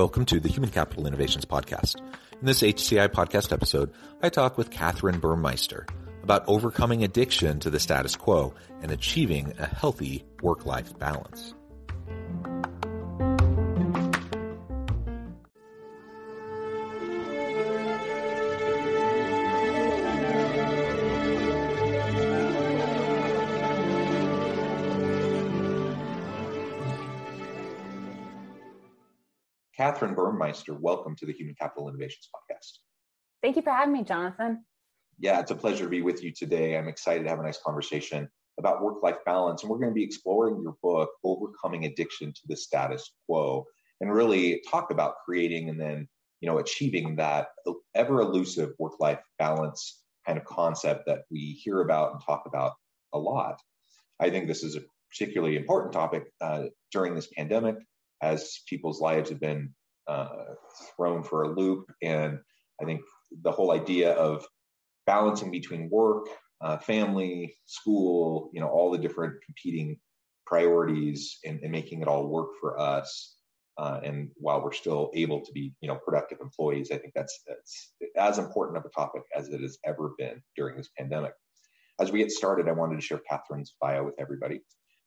Welcome to the Human Capital Innovations Podcast. In this HCI podcast episode, I talk with Kathryn Burmeister about overcoming addiction to the status quo and achieving a healthy work-life balance. Kathryn Burmeister, welcome to the Human Capital Innovations Podcast. Thank you for having me, Jonathan. Yeah, it's a pleasure to be with you today. I'm excited to have a nice conversation about work life balance. And we're going to be exploring your book, Overcoming Addiction to the Status Quo, and really talk about creating and then you know achieving that ever elusive work life balance kind of concept that we hear about and talk about a lot. I think this is a particularly important topic uh, during this pandemic as people's lives have been uh, thrown for a loop. And I think the whole idea of balancing between work, uh, family, school, you know, all the different competing priorities and, and making it all work for us. Uh, and while we're still able to be, you know, productive employees, I think that's that's as important of a topic as it has ever been during this pandemic. As we get started, I wanted to share Kathryn's bio with everybody.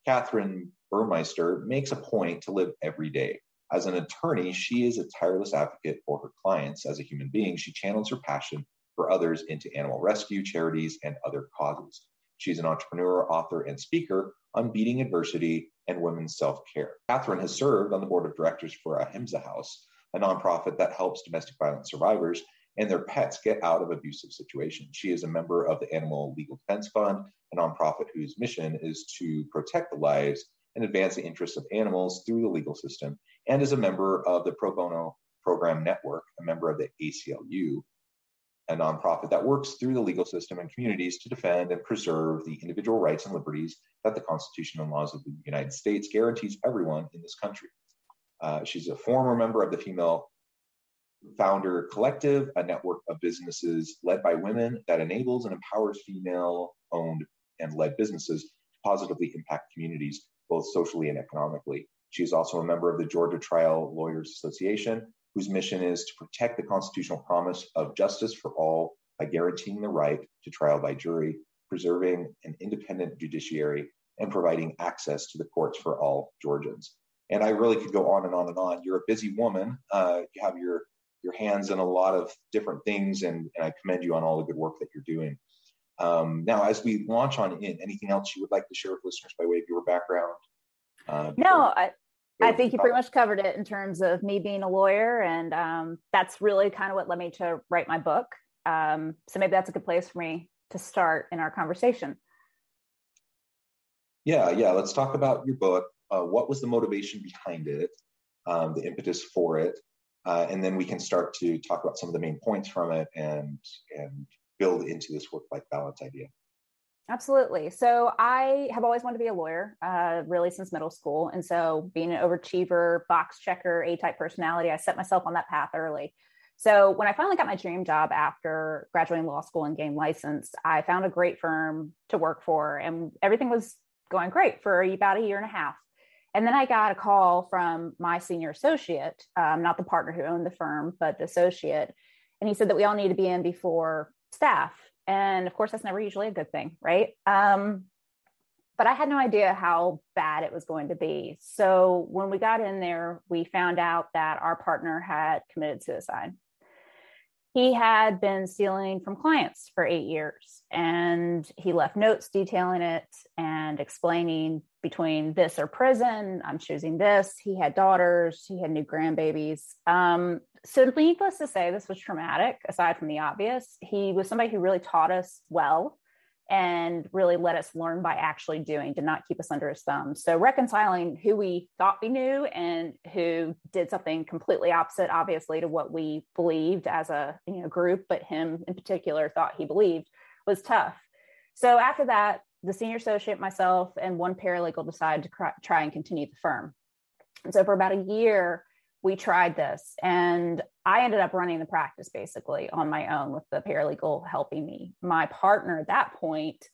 Kathryn Burmeister makes a point to live every day. As an attorney, she is a tireless advocate for her clients. As a human being, she channels her passion for others into animal rescue, charities, and other causes. She's an entrepreneur, author, and speaker on beating adversity and women's self care. Kathryn has served on the board of directors for Ahimsa House, a nonprofit that helps domestic violence survivors and their pets get out of abusive situations. She is a member of the Animal Legal Defense Fund, a nonprofit whose mission is to protect the lives and advance the interests of animals through the legal system, and is a member of the Pro Bono Program Network, a member of the ACLU, a nonprofit that works through the legal system and communities to defend and preserve the individual rights and liberties that the Constitution and laws of the United States guarantees everyone in this country. Uh, she's a former member of the Female Founder Collective, a network of businesses led by women that enables and empowers female owned and led businesses to positively impact communities, both socially and economically. She is also a member of the Georgia Trial Lawyers Association, whose mission is to protect the constitutional promise of justice for all by guaranteeing the right to trial by jury, preserving an independent judiciary, and providing access to the courts for all Georgians. And I really could go on and on and on. You're a busy woman. Uh, you have your your hands in a lot of different things, and, and I commend you on all the good work that you're doing. Um, now, as we launch on in, anything else you would like to share with listeners by way of your background? Uh, no, I, I think you pretty much covered it in terms of me being a lawyer, and um, that's really kind of what led me to write my book. Um, so maybe that's a good place for me to start in our conversation. Yeah, yeah. Let's talk about your book. Uh, what was the motivation behind it? Um, the impetus for it, uh, and then we can start to talk about some of the main points from it and and build into this work-life balance idea. Absolutely. So I have always wanted to be a lawyer, uh, really since middle school, and so being an overachiever, box checker, A-type personality, I set myself on that path early. So when I finally got my dream job after graduating law school and getting licensed, I found a great firm to work for, and everything was going great for about a year and a half. And then I got a call from my senior associate, um, not the partner who owned the firm, but the associate. And he said that we all need to be in before staff. And of course, that's never usually a good thing, right? Um, but I had no idea how bad it was going to be. So when we got in there, we found out that our partner had committed suicide he had been stealing from clients for eight years and he left notes detailing it and explaining between this or prison i'm choosing this. He had daughters he had new grandbabies. Um, so needless to say this was traumatic aside from the obvious. He was somebody who really taught us well and really let us learn by actually doing, did not keep us under his thumb. So reconciling who we thought we knew and who did something completely opposite, obviously, to what we believed as a you know group, but him in particular thought he believed was tough. So after that, the senior associate, myself, and one paralegal decided to try and continue the firm. And so for about a year, we tried this and I ended up running the practice basically on my own with the paralegal helping me. My partner at that point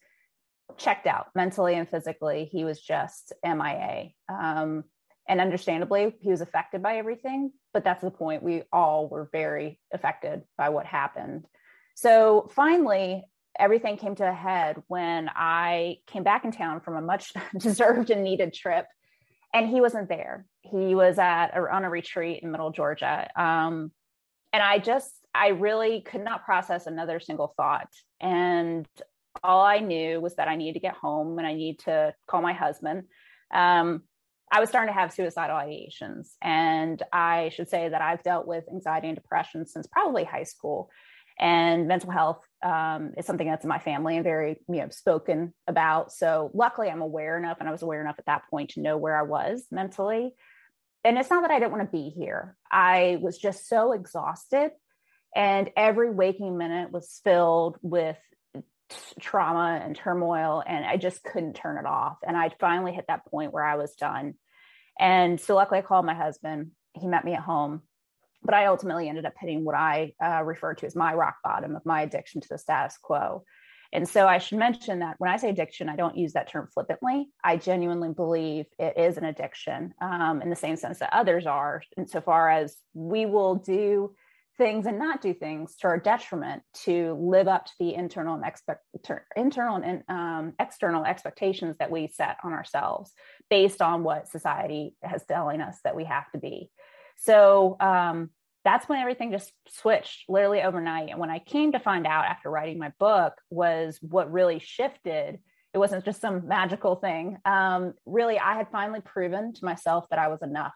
checked out mentally and physically. He was just MIA. Um, and understandably, he was affected by everything, but that's the point. We all were very affected by what happened. So finally, everything came to a head when I came back in town from a much deserved and needed trip and he wasn't there. He was at on a retreat in Middle Georgia. Um, and I just, I really could not process another single thought. And all I knew was that I needed to get home and I need to call my husband. Um, I was starting to have suicidal ideations. And I should say that I've dealt with anxiety and depression since probably high school and mental health um, is something that's in my family and very you know spoken about so luckily i'm aware enough and i was aware enough at that point to know where i was mentally and it's not that i didn't want to be here. I was just so exhausted and every waking minute was filled with trauma and turmoil and i just couldn't turn it off. And i finally hit that point where i was done. And so luckily i called my husband. He met me at home. But I ultimately ended up hitting what I uh, refer to as my rock bottom of my addiction to the status quo. And so I should mention that when I say addiction, I don't use that term flippantly. I genuinely believe it is an addiction um, in the same sense that others are, insofar as we will do things and not do things to our detriment to live up to the internal and expect internal and um, external expectations that we set on ourselves based on what society has telling us that we have to be. So um, that's when everything just switched literally overnight. And when I came to find out after writing my book was what really shifted. It wasn't just some magical thing. Um, really, I had finally proven to myself that I was enough.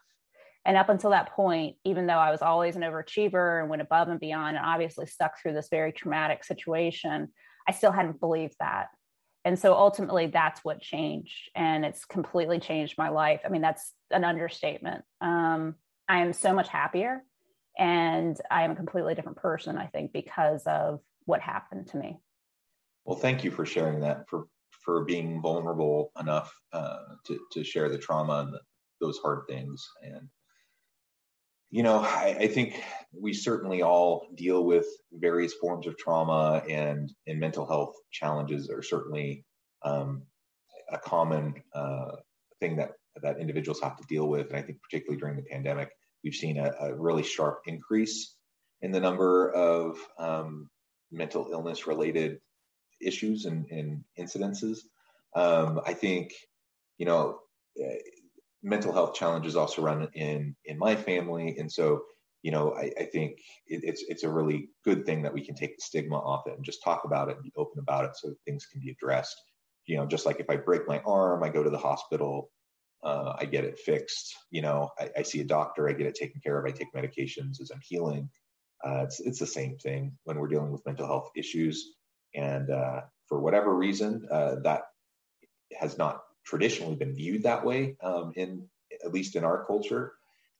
And up until that point, even though I was always an overachiever and went above and beyond, and obviously stuck through this very traumatic situation, I still hadn't believed that. And so ultimately, that's what changed. And it's completely changed my life. I mean, that's an understatement. Um, I am so much happier and I am a completely different person, I think, because of what happened to me. Well, thank you for sharing that, for for being vulnerable enough uh, to to share the trauma and the, those hard things. And you know, I, I, think we certainly all deal with various forms of trauma, and and mental health challenges are certainly um, a common uh, thing that that individuals have to deal with. And I think particularly during the pandemic, we've seen a, a really sharp increase in the number of um, mental illness related issues and, and incidences. Um, I think, you know, uh, mental health challenges also run in in my family, and so you know, I, I think it, it's it's a really good thing that we can take the stigma off it and just talk about it and be open about it, so things can be addressed. You know, just like if I break my arm, I go to the hospital uh, I get it fixed. You know, I, I, see a doctor, I get it taken care of, I take medications as I'm healing. Uh, it's, it's the same thing when we're dealing with mental health issues. And uh, for whatever reason, uh, that has not traditionally been viewed that way, um, in at least in our culture.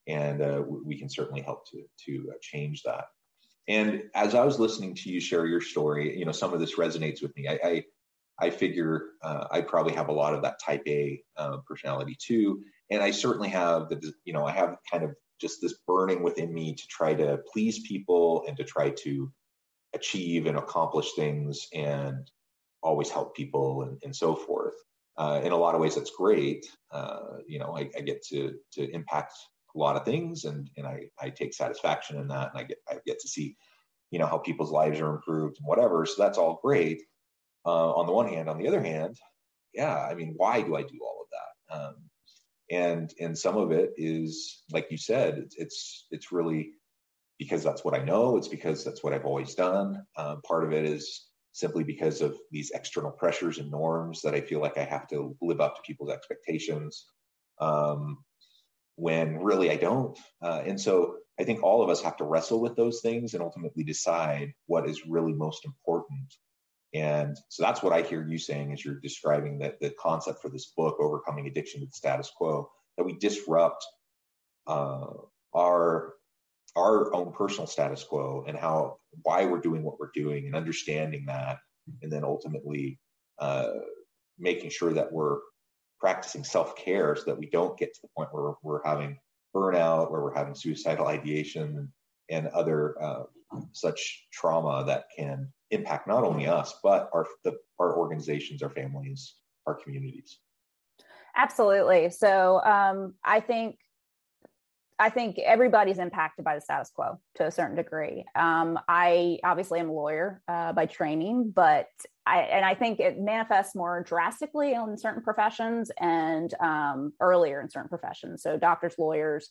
And uh, we can certainly help to to uh, change that. And as I was listening to you share your story, you know, some of this resonates with me. I, I I figure uh, I probably have a lot of that type A uh, personality too. And I certainly have the, you know, I have kind of just this burning within me to try to please people and to try to achieve and accomplish things and always help people and, and so forth. Uh, in a lot of ways, that's great. Uh, you know, I, I, get to to impact a lot of things, and and I, I take satisfaction in that, and I get I get to see, you know, how people's lives are improved and whatever. So that's all great uh, on the one hand. On the other hand, yeah, I mean, why do I do all of that? Um, and and some of it is, like you said, it's it's, it's really because that's what I know. It's because that's what I've always done. Um, part of it is simply because of these external pressures and norms that I feel like I have to live up to people's expectations. Um, when really I don't. Uh, and so I think all of us have to wrestle with those things and ultimately decide what is really most important And so that's what I hear you saying as you're describing that the concept for this book, Overcoming Addiction to the Status Quo, that we disrupt uh, our our own personal status quo and how why we're doing what we're doing and understanding that and then ultimately uh, making sure that we're practicing self-care so that we don't get to the point where we're having burnout where we're having suicidal ideation and other uh, such trauma that can impact not only us but our the, our organizations our families our communities absolutely so um, i think I think everybody's impacted by the status quo to a certain degree. Um, I obviously am a lawyer uh, by training, but I and I think it manifests more drastically in certain professions and um, earlier in certain professions. So doctors, lawyers,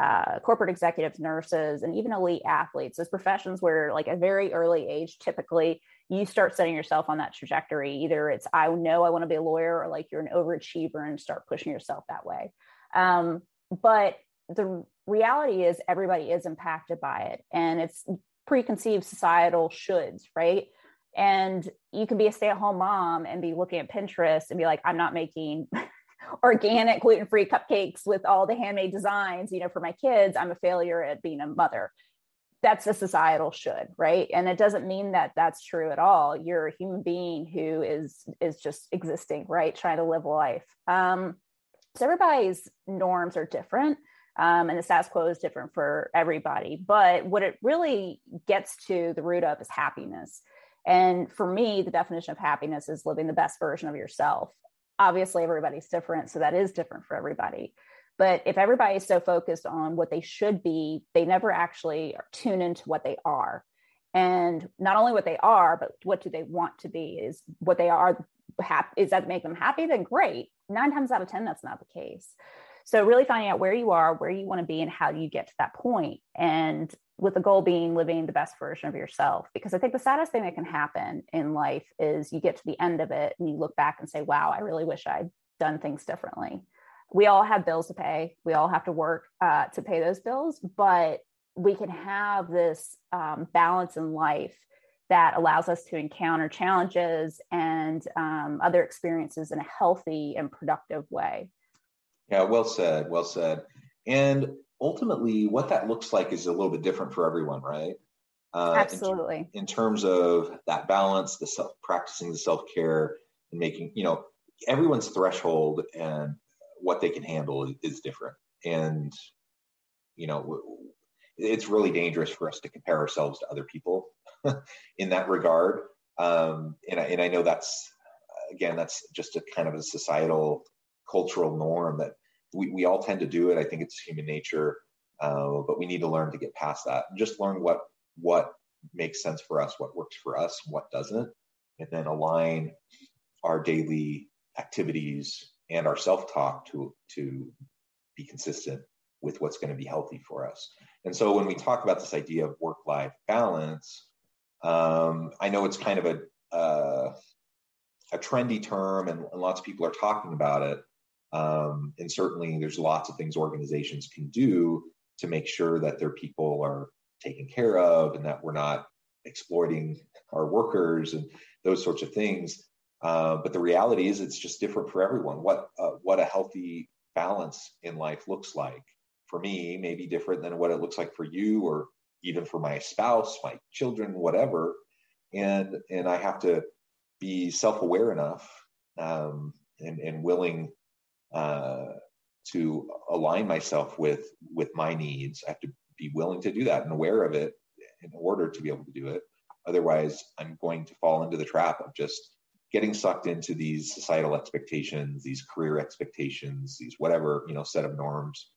uh, corporate executives, nurses, and even elite athletes. Those professions where, like, a very early age, typically you start setting yourself on that trajectory. Either it's I know I want to be a lawyer, or like you're an overachiever and start pushing yourself that way. Um, but the reality is everybody is impacted by it and it's preconceived societal shoulds right and you can be a stay-at-home mom and be looking at pinterest and be like i'm not making organic gluten-free cupcakes with all the handmade designs you know for my kids i'm a failure at being a mother that's a societal should right and it doesn't mean that that's true at all you're a human being who is is just existing right trying to live life um, so everybody's norms are different um, and the status quo is different for everybody. But what it really gets to the root of is happiness. And for me, the definition of happiness is living the best version of yourself. Obviously, everybody's different. So that is different for everybody. But if everybody is so focused on what they should be, they never actually tune into what they are. And not only what they are, but what do they want to be? Is what they are, is that make them happy? Then great. Nine times out of 10, that's not the case. So really finding out where you are, where you want to be, and how you get to that point, and with the goal being living the best version of yourself. Because I think the saddest thing that can happen in life is you get to the end of it and you look back and say, "Wow, I really wish I'd done things differently." We all have bills to pay. We all have to work uh, to pay those bills, but we can have this um, balance in life that allows us to encounter challenges and um, other experiences in a healthy and productive way. Yeah, well said. Well said. And ultimately, what that looks like is a little bit different for everyone, right? Uh, Absolutely. In, in, terms of that balance, the self practicing the self care and making, you know, everyone's threshold and what they can handle is, is different. And, you know, it's really dangerous for us to compare ourselves to other people in that regard. Um, and, I, and I know that's, again, that's just a kind of a societal cultural norm that we, we all tend to do it. I think it's human nature, uh, but we need to learn to get past that and just learn what what makes sense for us, what works for us, what doesn't, and then align our daily activities and our self-talk to to be consistent with what's going to be healthy for us. And so when we talk about this idea of work-life balance, um, I know it's kind of a uh, a trendy term, and, and lots of people are talking about it. Um, and certainly, there's lots of things organizations can do to make sure that their people are taken care of and that we're not exploiting our workers and those sorts of things. Uh, but the reality is, it's just different for everyone. What uh, what a healthy balance in life looks like for me may be different than what it looks like for you, or even for my spouse, my children, whatever. And and I have to be self aware enough um, and, and willing uh, to align myself with with my needs. I have to be willing to do that and aware of it in order to be able to do it. Otherwise, I'm going to fall into the trap of just getting sucked into these societal expectations, these career expectations, these whatever you know set of norms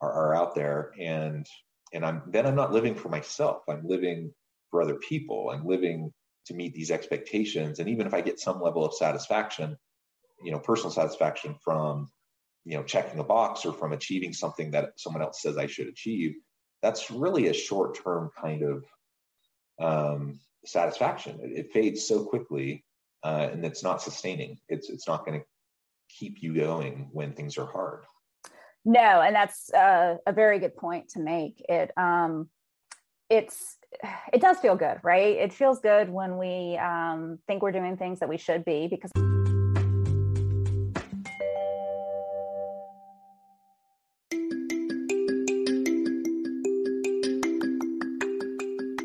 are, are out there, and and I'm then I'm not living for myself. I'm living for other people. I'm living to meet these expectations, and even if I get some level of satisfaction, you know, personal satisfaction from you know checking a box or from achieving something that someone else says i should achieve that's really a short term kind of um, satisfaction it, it, fades so quickly uh, and it's not sustaining it's it's not going to keep you going when things are hard no and that's uh, a very good point to make it um, it's it does feel good, right? It feels good when we um, think we're doing things that we should be because.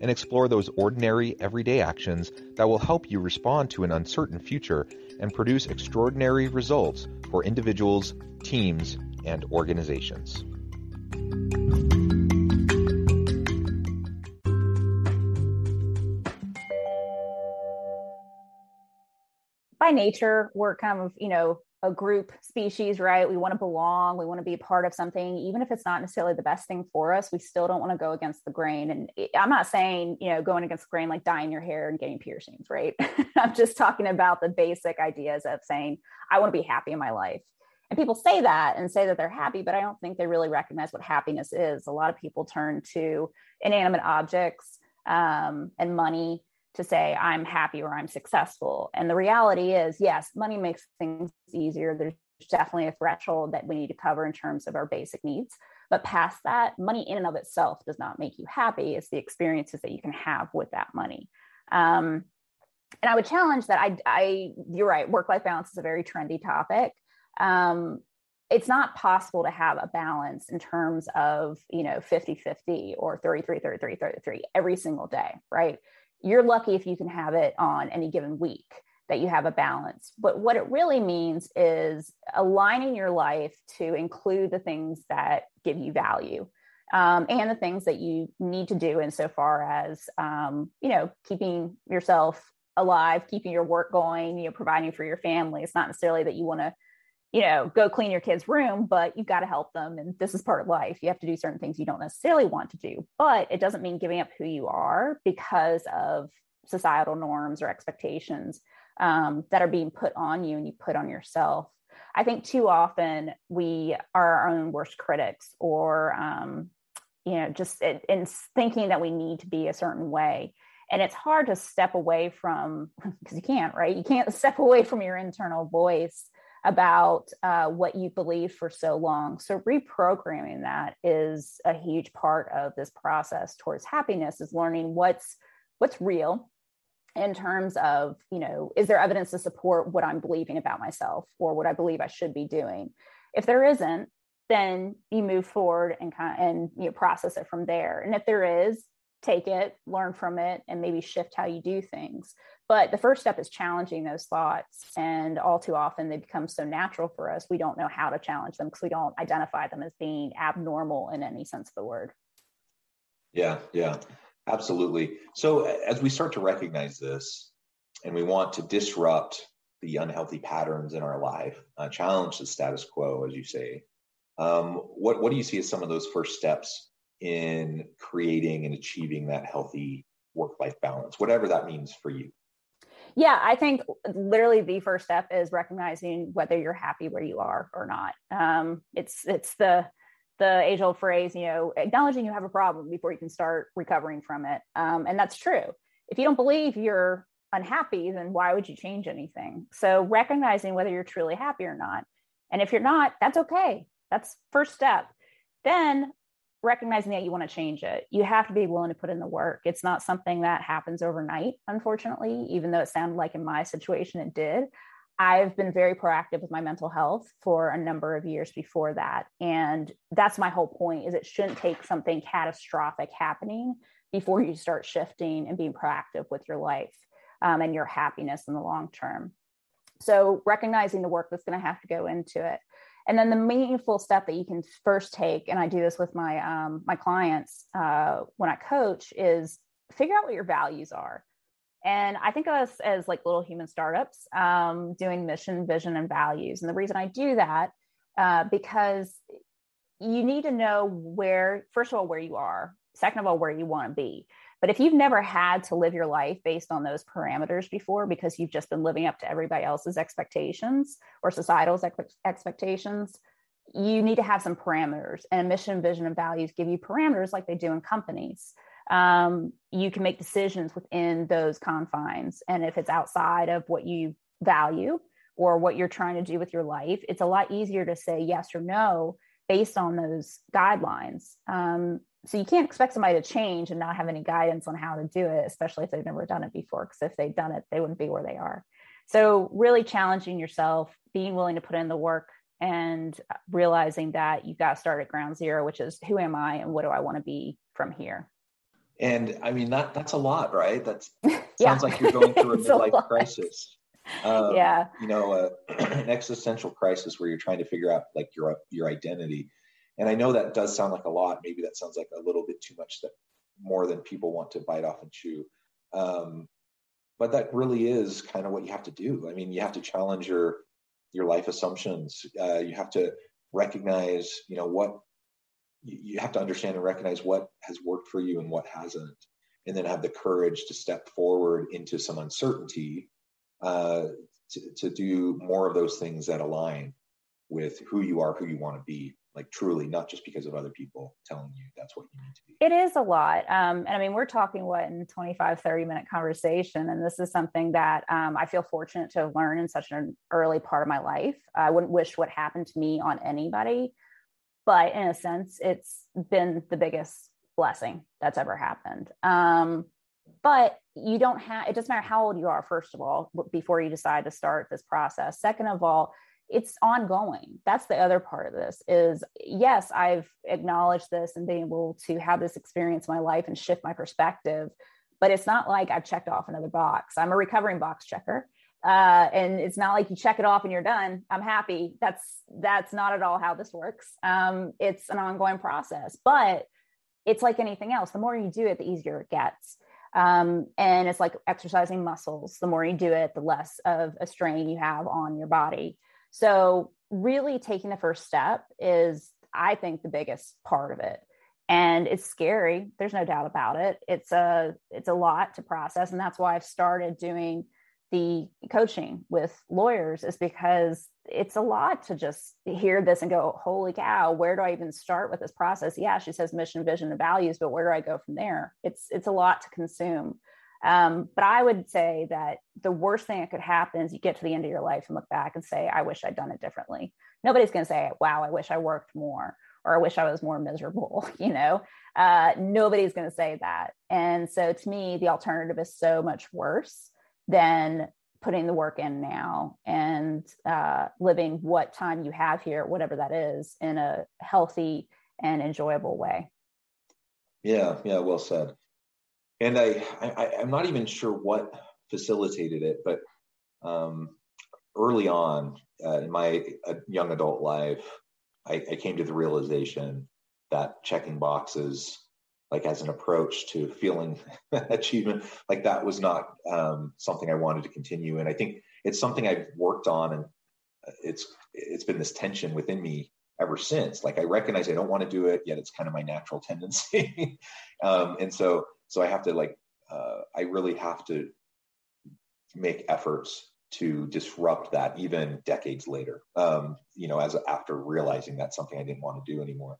and explore those ordinary, everyday actions that will help you respond to an uncertain future and produce extraordinary results for individuals, teams, and organizations. by nature, we're kind of, you know, a group species, right? We want to belong, we want to be a part of something, even if it's not necessarily the best thing for us, we still don't want to go against the grain. And I'm not saying, you know, going against the grain like dyeing your hair and getting piercings, right? I'm just talking about the basic ideas of saying, I want to be happy in my life. And people say that and say that they're happy, but I don't think they really recognize what happiness is. A lot of people turn to inanimate objects um, and money to say I'm happy or I'm successful. And the reality is, yes, money makes things easier. There's definitely a threshold that we need to cover in terms of our basic needs. But past that, money in and of itself does not make you happy. It's the experiences that you can have with that money. Um, and I would challenge that. I, I you're right. Work life balance is a very trendy topic. Um, it's not possible to have a balance in terms of you know 50 50 or 33 33 33 every single day right you're lucky if you can have it on any given week that you have a balance. But what it really means is aligning your life to include the things that give you value. Um, and the things that you need to do insofar as um, you know keeping yourself alive keeping your work going you know providing for your family it's not necessarily that you want to you know, go clean your kid's room, but you've got to help them. And this is part of life. You have to do certain things you don't necessarily want to do, but it doesn't mean giving up who you are because of societal norms or expectations um, that are being put on you and you put on yourself. I think too often we are our own worst critics or, um, you know, just in, in thinking that we need to be a certain way. And it's hard to step away from, because you can't, right? You can't step away from your internal voice about uh, what you believe for so long. So reprogramming that is a huge part of this process towards happiness is learning what's what's real in terms of, you know, is there evidence to support what I'm believing about myself or what I believe I should be doing? If there isn't, then you move forward and kind of, and you know, process it from there. And if there is, take it, learn from it, and maybe shift how you do things. But the first step is challenging those thoughts. And all too often they become so natural for us, we don't know how to challenge them because we don't identify them as being abnormal in any sense of the word. Yeah, yeah, absolutely. So as we start to recognize this and we want to disrupt the unhealthy patterns in our life, uh, challenge the status quo, as you say, um, what, what do you see as some of those first steps in creating and achieving that healthy work life balance, whatever that means for you? Yeah, I think literally the first step is recognizing whether you're happy where you are or not. Um, it's it's the the age old phrase, you know, acknowledging you have a problem before you can start recovering from it, um, and that's true. If you don't believe you're unhappy, then why would you change anything? So recognizing whether you're truly happy or not, and if you're not, that's okay. That's first step. Then recognizing that you want to change it, you have to be willing to put in the work. It's not something that happens overnight, unfortunately, even though it sounded like in my situation it did. I've been very proactive with my mental health for a number of years before that. And that's my whole point is it shouldn't take something catastrophic happening before you start shifting and being proactive with your life um, and your happiness in the long term. So, recognizing the work that's going to have to go into it. And then the meaningful step that you can first take, and I do this with my um, my clients uh, when I coach, is figure out what your values are. And I think of us as like little human startups um, doing mission, vision, and values. And the reason I do that uh, because you need to know where, first of all, where you are. Second of all, where you want to be. But if you've never had to live your life based on those parameters before, because you've just been living up to everybody else's expectations or societal's ex- expectations, you need to have some parameters. And mission, vision, and values give you parameters like they do in companies. Um, you can make decisions within those confines. And if it's outside of what you value or what you're trying to do with your life, it's a lot easier to say yes or no based on those guidelines. Um, so you can't expect somebody to change and not have any guidance on how to do it, especially if they've never done it before. Because if they've done it, they wouldn't be where they are. So really challenging yourself, being willing to put in the work, and realizing that you've got to start at ground zero, which is who am I and what do I want to be from here. And I mean that that's a lot, right? That's yeah. sounds like you're going through a midlife a crisis. Um, yeah, you know, uh, an existential crisis where you're trying to figure out like your your identity and I know that does sound like a lot. Maybe that sounds like a little bit too much that more than people want to bite off and chew. Um, but that really is kind of what you have to do. I mean, you have to challenge your your life assumptions. Uh, you have to recognize, you know, what you have to understand and recognize what has worked for you and what hasn't, and then have the courage to step forward into some uncertainty uh, to, to do more of those things that align with who you are, who you want to be like truly not just because of other people telling you that's what you need to be it is a lot. Um, and i mean we're talking what in 25 30 minute conversation and this is something that um, i feel fortunate to learn in such an early part of my life. I wouldn't wish what happened to me on anybody but in a sense it's been the biggest blessing that's ever happened. Um, but you don't have it doesn't matter how old you are first of all before you decide to start this process. Second of all it's ongoing. That's the other part of this is yes i've acknowledged this and been able to have this experience in my life and shift my perspective but it's not like i've checked off another box. I'm a recovering box checker uh, and it's not like you check it off and you're done. I'm happy. That's that's not at all how this works. Um, it's an ongoing process but it's like anything else. The more you do it the easier it gets. Um, and it's like exercising muscles. The more you do it the less of a strain you have on your body so, really taking the first step is, I think, the biggest part of it. And it's scary. There's no doubt about it. It's a it's a lot to process, and that's why I've started doing the coaching with lawyers is because it's a lot to just hear this and go, holy cow, where do I even start with this process? Yeah, she says mission, vision, and values, but where do I go from there? It's it's a lot to consume. Um, but I would say that the worst thing that could happen is you get to the end of your life and look back and say, I wish I'd done it differently. Nobody's going to say, wow, I wish I worked more or I wish I was more miserable. You know, uh, nobody's going to say that. And so to me, the alternative is so much worse than putting the work in now and uh, living what time you have here, whatever that is, in a healthy and enjoyable way. Yeah, yeah, well said and I, I am not even sure what facilitated it, but um, early on uh, in my uh, young adult life, I, I, came to the realization that checking boxes, like as an approach to feeling achievement, like that was not um, something I wanted to continue. And I think it's something I've worked on, and it's it's been this tension within me ever since. Like I recognize I don't want to do it, yet it's kind of my natural tendency. um, and so so i have to like uh, i really have to make efforts to disrupt that even decades later um, you know as after realizing that's something i didn't want to do anymore.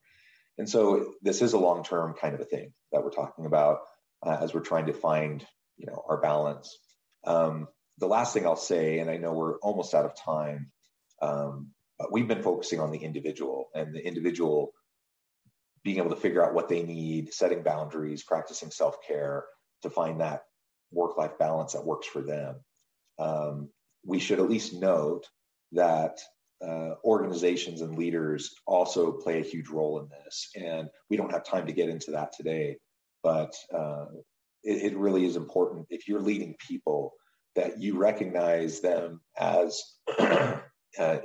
And so this is a long-term kind of a thing that we're talking about uh, as we're trying to find you know our balance. Um, the last thing i'll say and i know we're almost out of time um, but we've been focusing on the individual and the individual being able to figure out what they need, setting boundaries, practicing self care to find that work life balance that works for them. Um, we should at least note that uh, organizations and leaders also play a huge role in this. And we don't have time to get into that today. but uh, it, it, really is important if you're leading people that you recognize them as uh,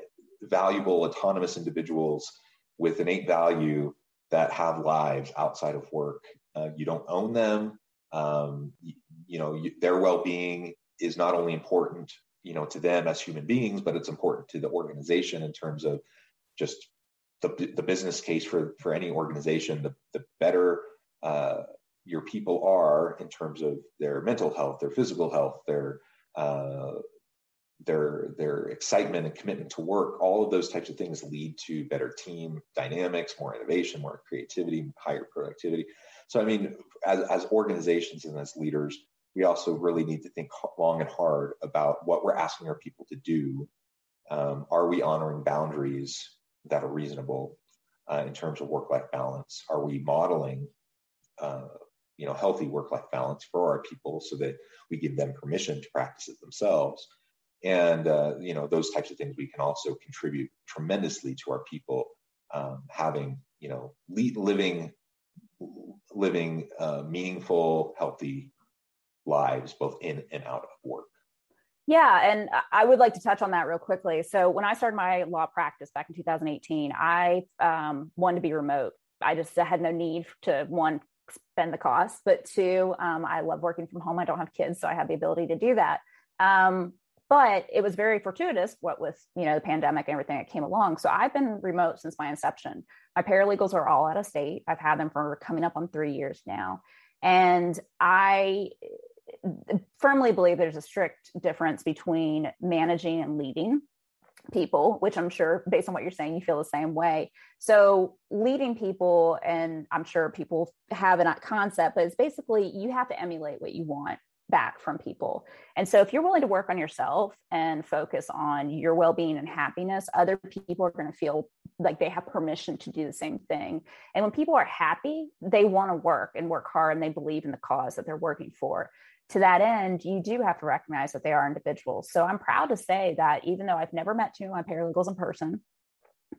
valuable, autonomous individuals with innate value that have lives outside of work. Uh, you don't own them. Um, you, you, know, you, their well-being is not only important, you know, to them as human beings, but it's important to the organization in terms of just the, the business case for, for any organization. The, the better uh, your people are in terms of their mental health, their physical health, their uh, their their excitement and commitment to work all of those types of things lead to better team dynamics more innovation more creativity higher productivity. So i mean as, as organizations and as leaders we also really need to think long and hard about what we're asking our people to do. Um, are we honoring boundaries that are reasonable uh, in terms of work-life balance? Are we modeling uh, you know healthy work-life balance for our people so that we give them permission to practice it themselves and uh, you know those types of things we can also contribute tremendously to our people um, having you know lead, living living uh, meaningful healthy lives both in and out of work. Yeah and i would like to touch on that real quickly. So when i started my law practice back in 2018 i um, wanted to be remote. I just had no need to one spend the cost but two um, i love working from home. I don't have kids so i have the ability to do that. Um, but it was very fortuitous what with you know the pandemic and everything that came along. So i've been remote since my inception. My paralegals are all out of state. I've had them for coming up on three years now. And i firmly believe there's a strict difference between managing and leading people which i'm sure based on what you're saying you feel the same way. So leading people and i'm sure people have a concept but it's basically you have to emulate what you want back from people. And so if you're willing to work on yourself and focus on your well-being and happiness, other people are going to feel like they have permission to do the same thing. And when people are happy, they want to work and work hard and they believe in the cause that they're working for. To that end, you do have to recognize that they are individuals. So I'm proud to say that even though I've never met two of my paralegals in person,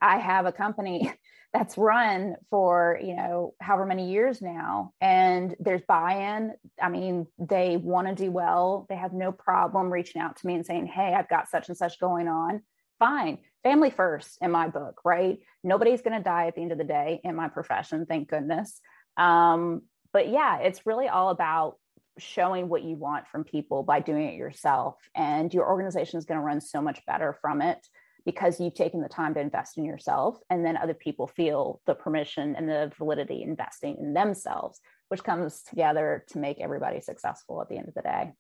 I have a company that's run for you know however many years now. And there's buy-in. I mean they want to do well. They have no problem reaching out to me and saying hey i've got such and such going on. Fine. Family first in my book right? Nobody's going to die at the end of the day in my profession thank goodness. Um, but yeah it's really all about showing what you want from people by doing it yourself. And your organization is going to run so much better from it because you've taken the time to invest in yourself and then other people feel the permission and the validity investing in themselves which comes together to make everybody successful at the end of the day.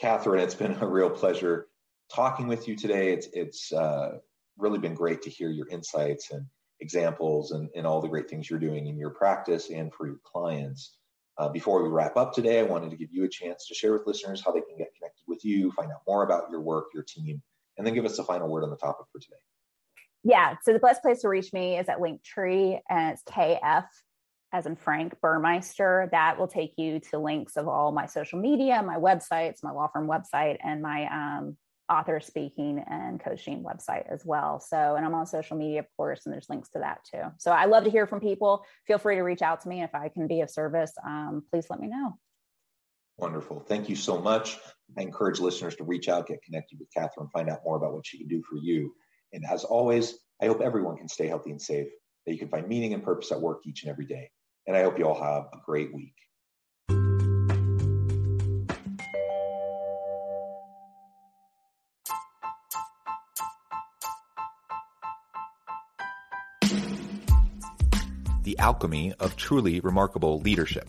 Kathryn it's been a real pleasure talking with you today. It's it's uh, really been great to hear your insights and examples and, and all the great things you're doing in your practice and for your clients. Uh, before we wrap up today i wanted to give you a chance to share with listeners how they can get connected with you find out more about your work your team and then give us the final word on the topic for today. Yeah. So the best place to reach me is at Linktree, and it's KF as in Frank Burmeister. That will take you to links of all my social media, my websites, my law firm website, and my um, author speaking and coaching website as well. So, and I'm on social media, of course, and there's links to that too. So I love to hear from people. Feel free to reach out to me if I can be of service. Um, please let me know. Wonderful. Thank you so much. I encourage listeners to reach out, get connected with Kathryn, find out more about what she can do for you. And as always, I hope everyone can stay healthy and safe, that you can find meaning and purpose at work each and every day. And I hope you all have a great week. The alchemy of truly remarkable leadership